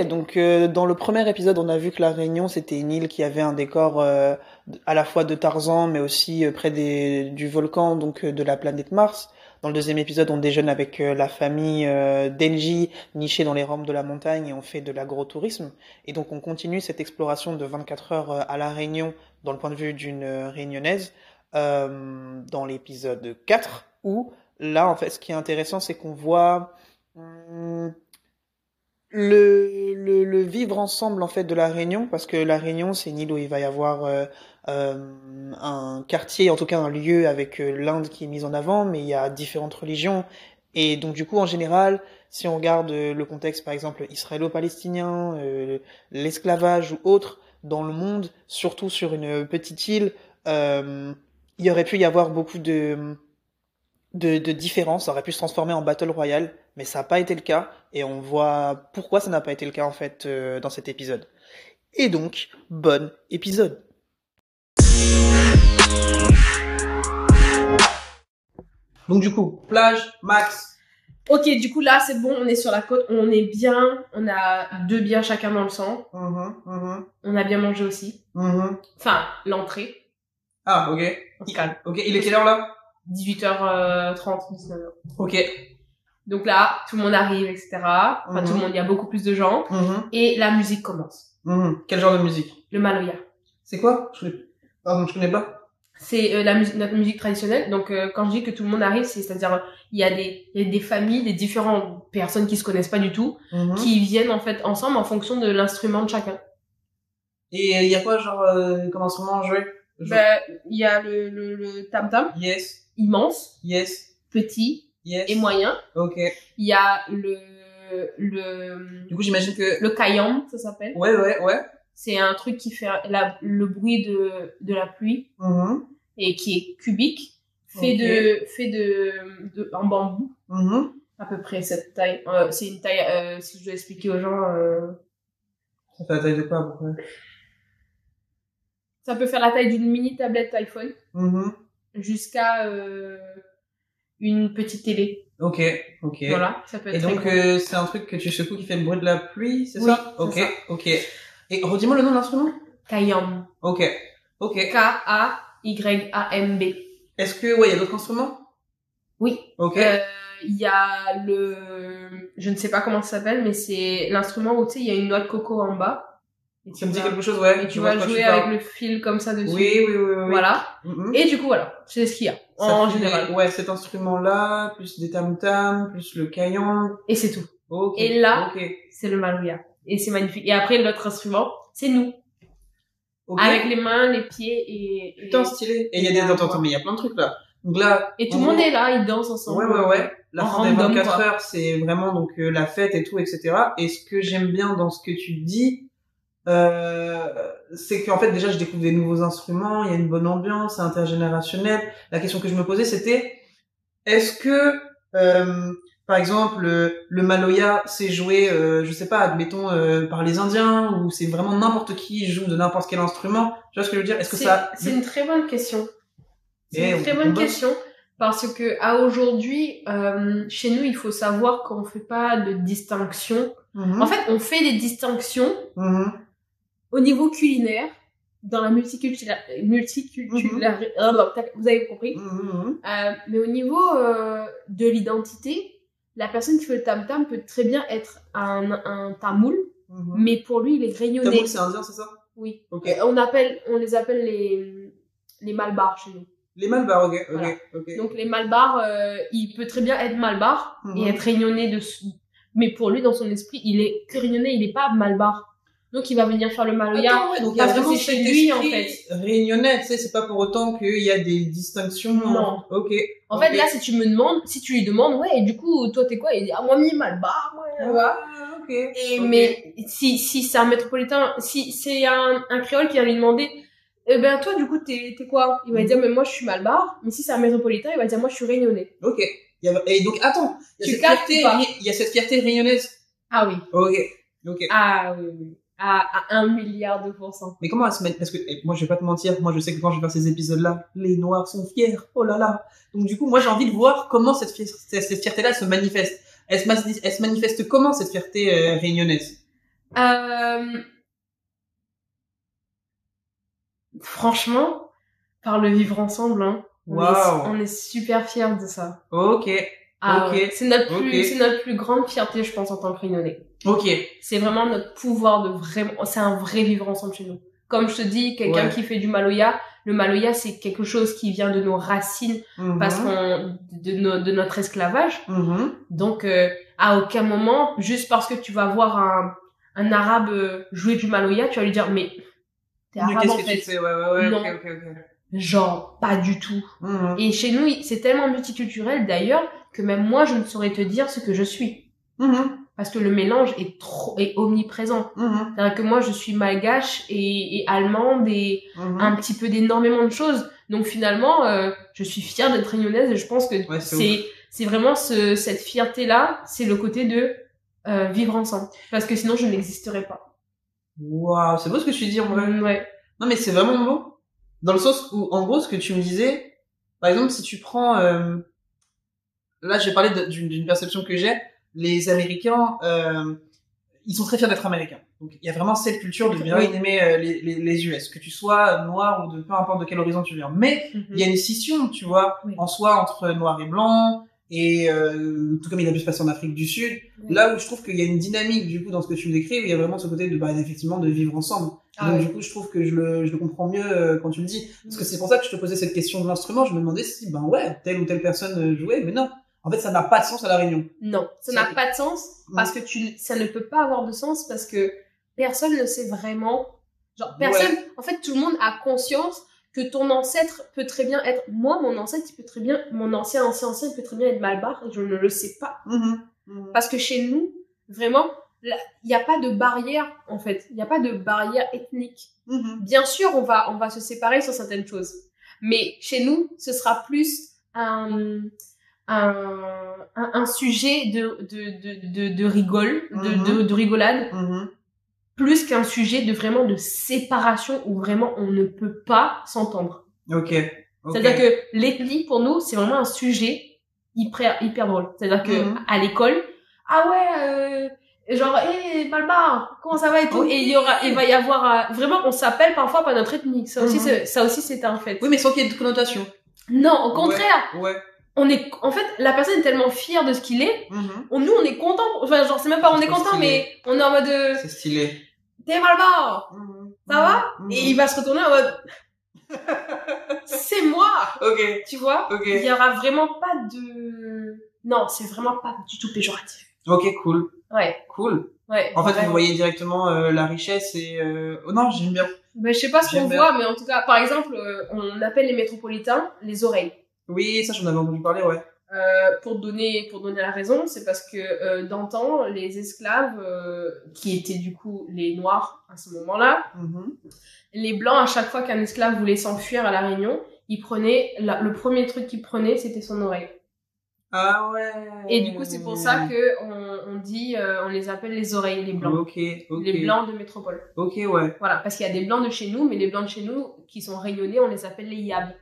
Donc euh, dans le premier épisode, on a vu que la Réunion, c'était une île qui avait un décor euh, à la fois de Tarzan, mais aussi euh, près des, du volcan, donc euh, de la planète Mars. Dans le deuxième épisode, on déjeune avec euh, la famille Denji, nichée dans les rampes de la montagne, et on fait de l'agro-tourisme. Et donc on continue cette exploration de 24 heures à la Réunion, dans le point de vue d'une réunionnaise, dans l'épisode 4, où là, en fait, ce qui est intéressant, c'est qu'on voit... le, le, le vivre ensemble en fait de la Réunion parce que la Réunion c'est une île où il va y avoir euh, euh, un quartier en tout cas un lieu avec euh, l'Inde qui est mise en avant mais il y a différentes religions. Et donc du coup en général si on regarde le contexte par exemple israélo-palestinien l'esclavage ou autre dans le monde surtout sur une petite île il y aurait pu y avoir beaucoup de de, de différences, ça aurait pu se transformer en battle royale, mais ça n'a pas été le cas, et on voit pourquoi ça n'a pas été le cas en fait euh, dans cet épisode. Et donc, bon épisode. Donc du coup, plage, max. Ok, du coup là c'est bon, on est sur la côte, on est bien, on a deux bières chacun dans le sang, Mhm, mhm, on a bien mangé aussi. mhm. Enfin, l'entrée, Ah, ok. on se calme. Ok, il est quelle heure là? 18h30, 19h. Ok. Donc là, tout le monde arrive, etc. Enfin, Mhm. tout le monde, il y a beaucoup plus de gens. Mhm, Et la musique commence. mhm. Quel genre de musique? Le maloya. C'est quoi? Je. Pardon, je connais pas. C'est euh, la musique, notre musique traditionnelle. Donc euh, quand je dis que tout le monde arrive, c'est c'est-à-dire euh, il y a des il y a des familles, des différentes personnes qui se connaissent pas du tout, Mhm. qui viennent en fait ensemble en fonction de l'instrument de chacun. Et il y a quoi genre euh, comme instrument joué Ben, il y a le le, le tam tam Yes, immense, yes, petit yes. et moyen. Ok. Il y a le le Du coup, j'imagine que. le kayam, ça s'appelle. Ouais, ouais, ouais. C'est un truc qui fait la, le bruit de de la pluie Mhm, et qui est cubique, fait de fait de, de en bambou. mhm. à peu près cette taille. Euh, c'est une taille, euh, si je dois expliquer aux gens, euh, Ça fait la taille de quoi, à peu près? Ça peut faire la taille d'une mini tablette iPhone Mhm. Jusqu'à euh, une petite télé. Ok, ok. Voilà, ça peut être Et donc, euh, c'est un truc que tu secoues qui fait le bruit de la pluie, c'est Oui, ça Ok, ça. ok. Et redis-moi le nom de l'instrument Kayam. Ok, ok. K-A-Y-A-M-B. Est-ce que, ouais, il y a d'autres instruments? Oui. Ok. Euh, Il y a le, je ne sais pas comment ça s'appelle, mais c'est l'instrument où tu sais, il y a une noix de coco en bas. Et ça me dit quelque chose, ouais. Et tu vas jouer avec le fil comme ça dessus. Oui, oui, oui, oui. Voilà. Mhm. Et du coup, voilà. C'est ce qu'il y a. Ça En général. Ouais, cet instrument-là, plus des tam-tams, plus le caillon. Et c'est tout. Et là- c'est le malouya. Et c'est magnifique. Et après, l'autre instrument, c'est nous. Avec les mains, les pieds et... et... Putain, stylé. Et il y a des, attends, attends, mais il y a plein de trucs là. Donc là. Et tout le monde est là, ils dansent ensemble. Ouais, ouais, ouais. La fin des random, 24 quoi. heures, c'est vraiment donc euh, la fête et tout, etc. Et ce que j'aime bien dans ce que tu dis, euh, c'est qu'en fait déjà je découvre des nouveaux instruments, il y a une bonne ambiance, c'est intergénérationnel. La question que je me posais c'était, est-ce que euh, par exemple le, maloya c'est joué, euh, je sais pas, admettons euh, par les Indiens ou c'est vraiment n'importe qui joue de n'importe quel instrument? Tu vois ce que je veux dire? Est-ce que C'est ça c'est une très bonne question. C'est Eh, une très on bonne question. Parce que à aujourd'hui, euh, chez nous, il faut savoir qu'on fait pas de distinction. Mhm. En fait, on fait des distinctions Mhm. Au niveau culinaire, dans la multiculturalité. multiculturalité Vous avez compris Mhm. Euh, mais au niveau euh, de l'identité, la personne qui fait le tam tam peut très bien être un, un tamoul, Mhm. mais pour lui il est graignonné. Tamoul, c'est indien, c'est ça? Oui. Euh, On appelle, on les appelle les les malbars chez nous. Les Malbars, ok, Voilà. ok. Donc les malbars, euh, il peut très bien être malbar et être réunionné dessous. Mais pour lui, dans son esprit, il est réunionnais, il n'est pas malbar. Donc il va venir faire le maloya. Attends, ouais, donc il y a parce que vraiment c'est chez lui, en fait. Réunionnais, tu sais, c'est pas pour autant qu'il y a des distinctions. Non. Ok. En ok. fait, là, si tu me demandes, si tu lui demandes, ouais, et du coup, toi, t'es quoi? Il dit, ah, moi, mi malbar, moi, Ah, voilà. ok. Et ok. mais si si c'est un métropolitain, si c'est un, un créole qui vient lui demander, eh ben toi du coup t'es t'es quoi? Il va Mhm. dire mais moi je suis malbar. Mais si c'est un métropolitain, il va dire moi je suis réunionnais. Ok. Et donc, attends, il y a Tu cette fierté, il y a cette fierté réunionnaise. Ah oui. Ok. Ok. Ah oui oui. À, à un milliard de pourcents. Mais comment elle se met Parce que moi, je vais pas te mentir, moi, je sais que quand je vais faire ces épisodes-là, les Noirs sont fiers. Oh là là. Donc, du coup, moi, j'ai envie de voir comment cette, fier- cette, cette fierté-là se manifeste. Elle se, mas- elle se manifeste comment cette fierté euh, réunionnaise? Euh... Franchement, par le vivre ensemble, hein. On, Waouh. est, on est super fiers de ça. Ok, Ah ouais. C'est notre plus, c'est notre plus grande fierté, je pense, en tant que Réunionnais. ok. C'est vraiment notre pouvoir de vraiment, c'est un vrai vivre ensemble chez nous. Comme je te dis, quelqu'un Ouais. qui fait du maloya, le maloya, c'est quelque chose qui vient de nos racines Mhm. parce qu'on, de, no- de notre esclavage. Mhm. Donc, euh, à aucun moment, juste parce que tu vas voir un, un arabe euh, jouer du maloya, tu vas lui dire, mais t'es Mais arabe qu'est-ce en que fait. tu fais? Ouais, ouais, ouais. Non. Genre, pas du tout. Mhm. Et chez nous, c'est tellement multiculturel d'ailleurs que même moi, je ne saurais te dire ce que je suis. Mhm. Parce que le mélange est trop, est omniprésent. Mhm. C'est-à-dire que moi, je suis malgache et, et allemande et Mhm. un petit peu d'énormément de choses. Donc finalement, euh, je suis fière d'être réunionnaise et je pense que Ouais, c'est c'est c'est vraiment ce, cette fierté-là, c'est le côté de euh, vivre ensemble. Parce que sinon, je n'existerais pas. Waouh, c'est beau ce que tu dis en vrai. Mm, ouais. Non, mais c'est vraiment beau. Dans le sens où, en gros, ce que tu me disais, par exemple, si tu prends, euh, là, je vais parler de- d'une perception que j'ai. Les Américains, euh, ils sont très fiers d'être Américains. Donc, il y a vraiment cette culture de bien aimer euh, les, les, les US, que tu sois noir ou de peu importe de quel horizon tu viens. Mais il y a une scission, tu vois, Oui. en soi entre noir et blanc, et euh, tout comme il a pu se passer en Afrique du Sud. Oui. Là où je trouve qu'il y a une dynamique, du coup, dans ce que tu me décris, où il y a vraiment ce côté de, bah, effectivement, de vivre ensemble. Ah Donc, du coup, je trouve que je le, je le comprends mieux euh, quand tu le dis. Parce que c'est pour ça que je te posais cette question de l'instrument. Je me demandais si, ben ouais, telle ou telle personne euh, jouait, mais non. En fait, ça n'a pas de sens à la réunion. Non, ça n'a pas de sens parce que tu, ça ne peut pas avoir de sens parce que personne ne sait vraiment. Genre, personne. En fait, tout le monde a conscience que ton ancêtre peut très bien être. Moi, mon ancêtre, il peut très bien. Mon ancien, ancien, ancien, il peut très bien être Malbar et je ne le sais pas. Mhm. Mhm. Parce que chez nous, vraiment, il n'y a pas de barrière, en fait. Il n'y a pas de barrière ethnique. Mhm. Bien sûr, on va, on va se séparer sur certaines choses. Mais chez nous, ce sera plus un, un, un, un sujet de, de, de, de, rigole, de, Mhm. de, de rigolade, Mhm. plus qu'un sujet de vraiment de séparation où vraiment on ne peut pas s'entendre. Ok. Ok. C'est-à-dire que l'ethnie, pour nous, c'est vraiment un sujet hyper, hyper drôle. C'est-à-dire que Mhm. à l'école, ah ouais, euh, genre, hé, Malbar, comment ça va et tout? Et il y aura, il va y avoir, euh, vraiment, on s'appelle parfois par notre ethnie. Ça aussi, c'est, ça aussi, c'est un fait. Oui, mais sans qu'il y ait de connotation. Non, au contraire. Ouais. ouais. On est, en fait, la personne est tellement fière de ce qu'il est. Mhm. On, nous, on est content. Enfin, genre, c'est même pas on est content, stylé. mais on est en mode, euh, C'est stylé. t'es Malbar. Ça va Mhm. Et il va se retourner en mode, c'est moi. Ok. Tu vois? Ok. Il y aura vraiment pas de, non, c'est vraiment pas du tout péjoratif. Ok, cool. Ouais, Cool. ouais. En fait, vous voyez directement euh, la richesse et... Euh... Oh non, j'aime bien. Ben, je sais pas ce qu'on voit, mais en tout cas, par exemple, euh, on appelle les métropolitains les oreilles. Oui, ça, j'en avais entendu parler, ouais. Euh, pour donner pour donner la raison, c'est parce que euh, d'antan, les esclaves euh, qui étaient du coup les noirs à ce moment-là, Mhm. les blancs à chaque fois qu'un esclave voulait s'enfuir à la Réunion, il prenait la- le premier truc qu'il prenait, c'était son oreille. Ah ouais. Et du coup, c'est pour ça que on, on dit, euh, on les appelle les oreilles, les blancs, Ok, les blancs de métropole. Ok, ouais. Voilà, parce qu'il y a des blancs de chez nous, mais les blancs de chez nous qui sont rayonnés, on les appelle les yabs.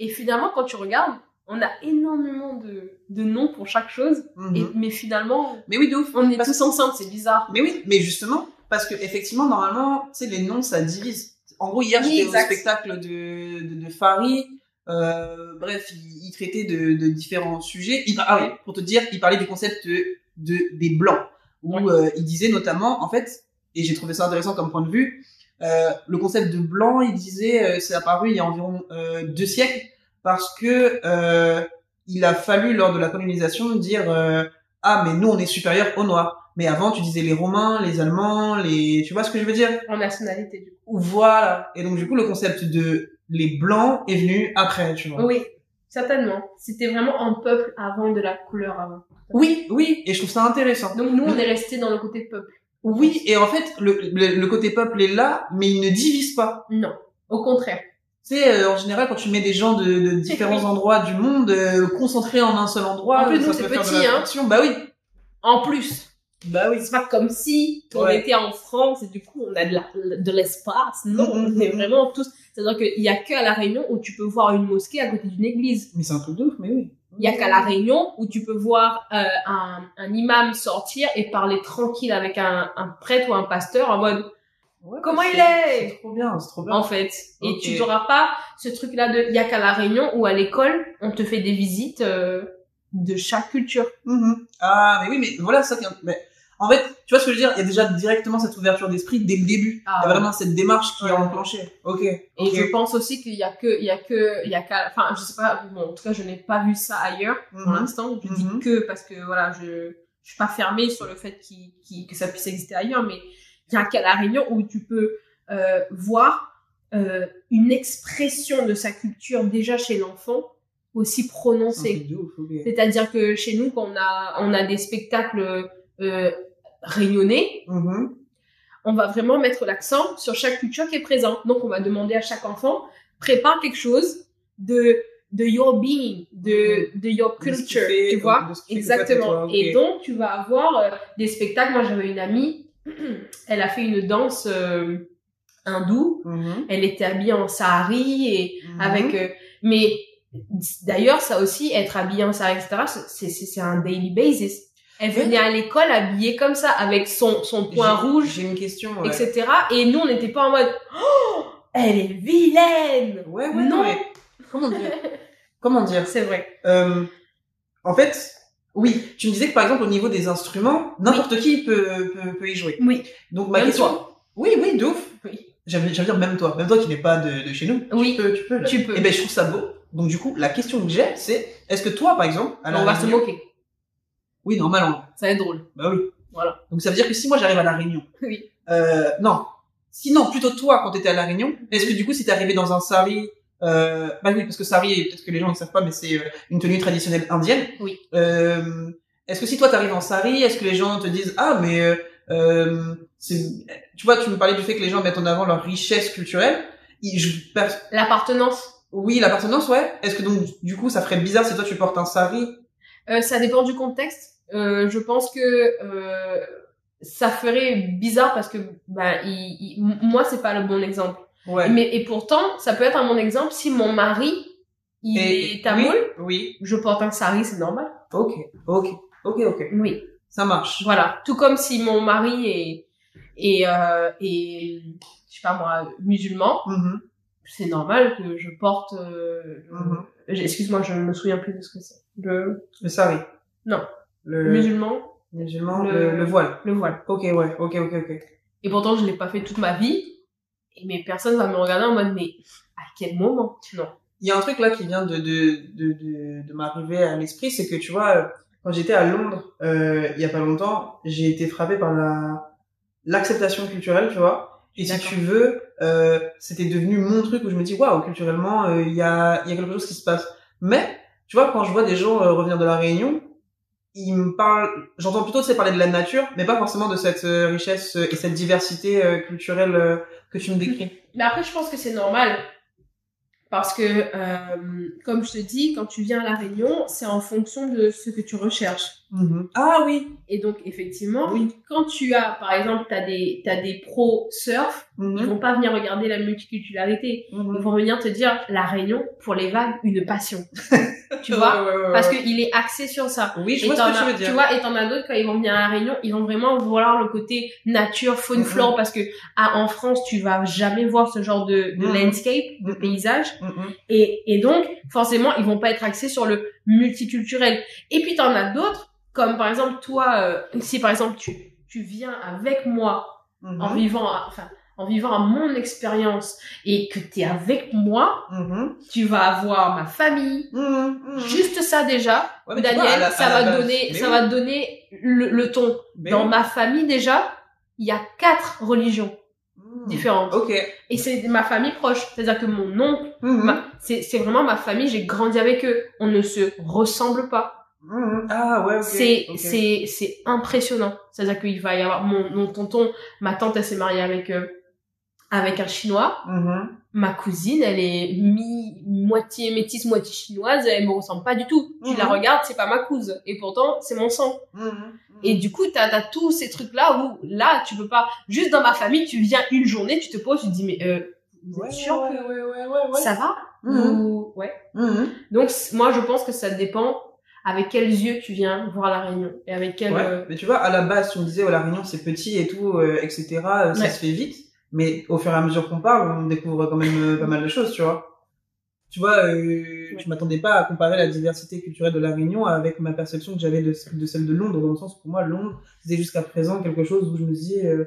Et finalement, quand tu regardes, on a énormément de, de noms pour chaque chose, Mhm. et, mais finalement, Mais oui, de ouf. on est Parce- tous ensemble, c'est bizarre. Mais oui, mais justement, parce que effectivement, normalement, tu sais, les noms, ça divise. En gros, hier, Oui, j'étais au spectacle de, de, de Fari. Euh, bref, il, il traitait de, de différents sujets. Il, ah oui, pour te dire, il parlait du concept de, de- des blancs. Où euh, il disait notamment, en fait, et j'ai trouvé ça intéressant comme point de vue, euh, le concept de blanc, il disait, euh, c'est apparu il y a environ euh, deux siècles, parce que euh, il a fallu, lors de la colonisation, dire euh, ah mais nous on est supérieur aux noirs. Mais avant tu disais les Romains, les Allemands, les tu vois ce que je veux dire? En nationalité, du coup. Voilà. Et donc du coup le concept de les blancs est venu après, tu vois. Oui, certainement. C'était vraiment un peuple avant de la couleur avant. Oui, oui, et je trouve ça intéressant. Donc nous, on est resté dans le côté peuple. Oui, et en fait le, le, le côté peuple est là, mais il ne divise pas. Non, au contraire. Tu sais, euh, en général, quand tu mets des gens de, de différents endroits du monde euh, concentrés en un seul endroit, En plus, ça nous, c'est petit, hein. Bah oui. En plus, Bah oui. c'est pas comme si on Ouais. était en France et du coup on a de la- de l'espace. Non, Mhm. on est vraiment tous. C'est-à-dire qu'il y a que à la Réunion où tu peux voir une mosquée à côté d'une église. Mais c'est un truc de ouf, mais oui. Il y a qu'à la Réunion où tu peux voir euh, un, un imam sortir et parler tranquille avec un, un prêtre ou un pasteur en mode Ouais, Comment il est? C'est trop bien, c'est trop bien. en fait. Et tu n'auras pas ce truc-là de il y a qu'à la Réunion où à l'école on te fait des visites euh, de chaque culture. Mhm. Ah, mais oui, mais voilà, ça mais En fait, tu vois ce que je veux dire? Il y a déjà directement cette ouverture d'esprit dès le début. Ah, Il y a vraiment cette démarche qui est Ouais. enclenchée. Ok. Et je pense aussi qu'il y a que, il y a que, il y a qu'à, enfin, je sais pas, bon, en tout cas, je n'ai pas vu ça ailleurs pour Mhm. l'instant. Je Mhm. dis que parce que voilà, je, je suis pas fermée sur le fait qu'il, qu'il- que ça puisse exister ailleurs, mais il y a qu'à la Réunion où tu peux euh, voir euh, une expression de sa culture déjà chez l'enfant aussi prononcée. truc de ouf, ok. C'est-à-dire que chez nous, quand on a, on a des spectacles euh, réunionnais, Mhm. on va vraiment mettre l'accent sur chaque culture qui est présente. Donc, on va demander à chaque enfant, prépare quelque chose de, de your being, de, de your De qui culture, fait- tu vois? Exactement. toi. Et donc, tu vas avoir euh, des spectacles. Moi, j'avais une amie, elle a fait une danse euh, hindoue. Mhm. Elle était habillée en sari et Mhm. avec, euh, mais d'ailleurs, ça aussi, être habillée en sari, etc., c'est, c'est, c'est un daily basis. Elle venait à l'école habillée comme ça, avec son, son point rouge, J'ai une question. Ouais. etc. Et nous, on n'était pas en mode oh, elle est vilaine. Ouais, ouais, Non. mais comment dire Comment dire C'est vrai. Euh, En fait, oui, tu me disais que par exemple au niveau des instruments, n'importe qui peut, peut, peut y jouer. Oui. Donc ma Même question. toi. Oui, oui, de ouf. Oui. J'allais dire même toi, même toi qui n'es pas de, de chez nous. Oui. Tu peux, tu peux. là. Tu peux. Eh ben je trouve ça beau. Donc du coup, la question que j'ai, c'est est-ce que toi, par exemple, à la on va se moquer. Oui, normalement. Ça va être drôle. Bah oui. Voilà. Donc ça veut dire que si moi j'arrive à la Réunion, Oui. euh, non. Sinon, plutôt toi quand t'étais à la Réunion, est-ce que du coup si t'es arrivé dans un sari, euh, bah oui, parce que sari, peut-être que les gens ne savent pas, mais c'est euh, une tenue traditionnelle indienne. Oui. Euh, est-ce que si toi t'arrives en sari, est-ce que les gens te disent ah mais euh, euh, c'est, tu vois, tu me parlais du fait que les gens mettent en avant leur richesse culturelle. L'appartenance. oui, l'appartenance, ouais. Est-ce que donc du coup ça ferait bizarre si toi tu portes un sari Euh, ça dépend du contexte. Euh, je pense que euh, ça ferait bizarre parce que bah, il, il- moi, c'est pas le bon exemple. Ouais. Mais, et pourtant, ça peut être un bon exemple si mon mari, il Et- est tamoul, Oui. oui. je porte un sari, c'est normal. Ok. Ok. Ok. Ok. Oui. Ça marche. Voilà. Tout comme si mon mari est, est, euh, est je sais pas moi, musulman, Mhm. c'est normal que je porte... Euh, Mhm. je- Excuse-moi, je ne me souviens plus de ce que c'est. Le Le sari. Non. Le musulman, musulman, Le- le, le voile. le voile. Ok, ouais. Ok, ok, ok. Et pourtant, je l'ai pas fait toute ma vie. Et mais personne va me regarder en mode, mais à quel moment? Non. Il y a un truc là qui vient de de de de, de m'arriver à l'esprit, c'est que tu vois, quand j'étais à Londres euh, il y a pas longtemps, j'ai été frappé par la l'acceptation culturelle, tu vois. Et si tu veux, euh, c'était devenu mon truc où je me dis waouh, culturellement, euh, il y a il y a quelque chose qui se passe. Mais tu vois, quand je vois des gens euh, revenir de la Réunion, ils me parlent, j'entends plutôt c'est parler de la nature, mais pas forcément de cette euh, richesse et cette diversité culturelle que tu me décris. Mais après, je pense que c'est normal. Parce que, euh, comme je te dis, quand tu viens à La Réunion, c'est en fonction de ce que tu recherches. Ah oui. Et donc, effectivement, Oui. quand tu as, par exemple, t'as des, t'as des pros surf, Mhm. ils vont pas venir regarder la multiculturalité. Mhm. Ils vont venir te dire, La Réunion, pour les vagues, une passion. tu vois? Ouais, ouais, ouais, Parce ouais. qu'il est axé sur ça. Oui, je Et vois ce que tu veux dire. Tu vois, et t'en as d'autres quand ils vont venir à la Réunion, ils vont vraiment vouloir le côté nature, faune, Mhm. flore, parce que ah, en France, tu vas jamais voir ce genre de, de Mhm. landscape, de paysage, et, et donc forcément, ils vont pas être axés sur le multiculturel. Et puis t'en as d'autres, comme par exemple toi, euh, si par exemple tu tu viens avec moi en vivant, à- enfin en vivant à mon expérience et que t'es avec moi, Mhm. tu vas avoir ma famille. Mhm. Mhm. Juste ça déjà, Ouais, mais tu Daniel, vois, à la- ça va base- donner, mais ça oui. va donner le, le ton. Mais Dans oui. ma famille déjà, il y a quatre religions Mhm. différentes. Ok. Et c'est ma famille proche. C'est-à-dire que mon oncle, Mhm. ma- c'est vraiment ma famille, j'ai grandi avec eux. On ne se ressemble pas. Ah ouais, c'est c'est impressionnant. C'est-à-dire qu'il va y avoir mon, mon tonton, ma tante, elle s'est mariée avec euh, avec un chinois. Mhm. Ma cousine, elle est mi moitié métisse, moitié chinoise. Elle me ressemble pas du tout. Tu la regardes, c'est pas ma cousine. Et pourtant, c'est mon sang. Mhm. Et du coup, t'as as tous ces trucs-là où, là, tu peux pas... Juste dans ma famille, tu viens une journée, tu te poses, tu te dis, mais euh, vous Ouais, sûr ouais, que ouais, ça va. Ou ouais. Donc moi je pense que ça dépend avec quels yeux tu viens voir la Réunion et avec quel. Ouais. euh, Mais tu vois, à la base, tu me disais, oh, la Réunion, c'est petit et tout, euh, etc. euh, Ça se fait vite. Mais au fur et à mesure qu'on parle, on découvre quand même euh, pas mal de choses, tu vois. Tu vois, euh, je m'attendais pas à comparer la diversité culturelle de la Réunion avec ma perception que j'avais de, de celle de Londres, dans le sens où pour moi, Londres, c'était jusqu'à présent quelque chose où je me disais, euh,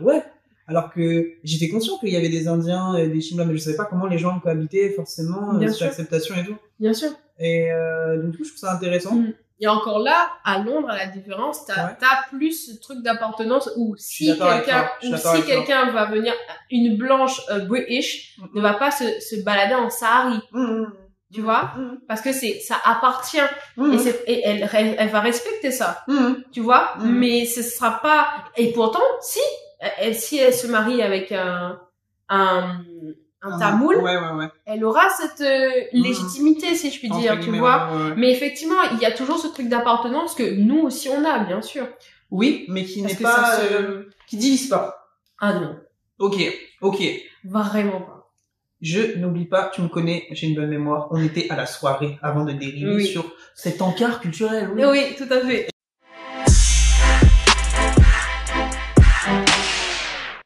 ouais. Alors que j'étais conscient qu'il y avait des Indiens et des Chinois, mais je savais pas comment les gens cohabitaient forcément, Bien euh, cette sûr. acceptation et tout. Bien sûr. Et euh, du coup, je trouve ça intéressant. Mm. Et encore là, à Londres, à la différence, t'as Ouais. as plus ce truc d'appartenance où si quelqu'un si quelqu'un va venir, une blanche euh, British ne va pas se, se balader en Mhm. tu vois, parce que c'est ça appartient. Et, elle, elle, elle va respecter ça, tu vois, mais ce sera pas. Et pourtant, si elle, si elle se marie avec un un, un tamoul, Ouais, ouais, ouais. elle aura cette euh, légitimité, si je puis dire, tu vois. Mais effectivement, il y a toujours ce truc d'appartenance que nous aussi on a, bien sûr. Oui, mais qui n'est pas, se... euh, qui divise pas. Ah non, Ok, ok. vraiment pas. Je n'oublie pas, tu me connais, j'ai une bonne mémoire. On était à la soirée avant de dériver Oui. sur cet encart culturel. Oui. Oui, tout à fait.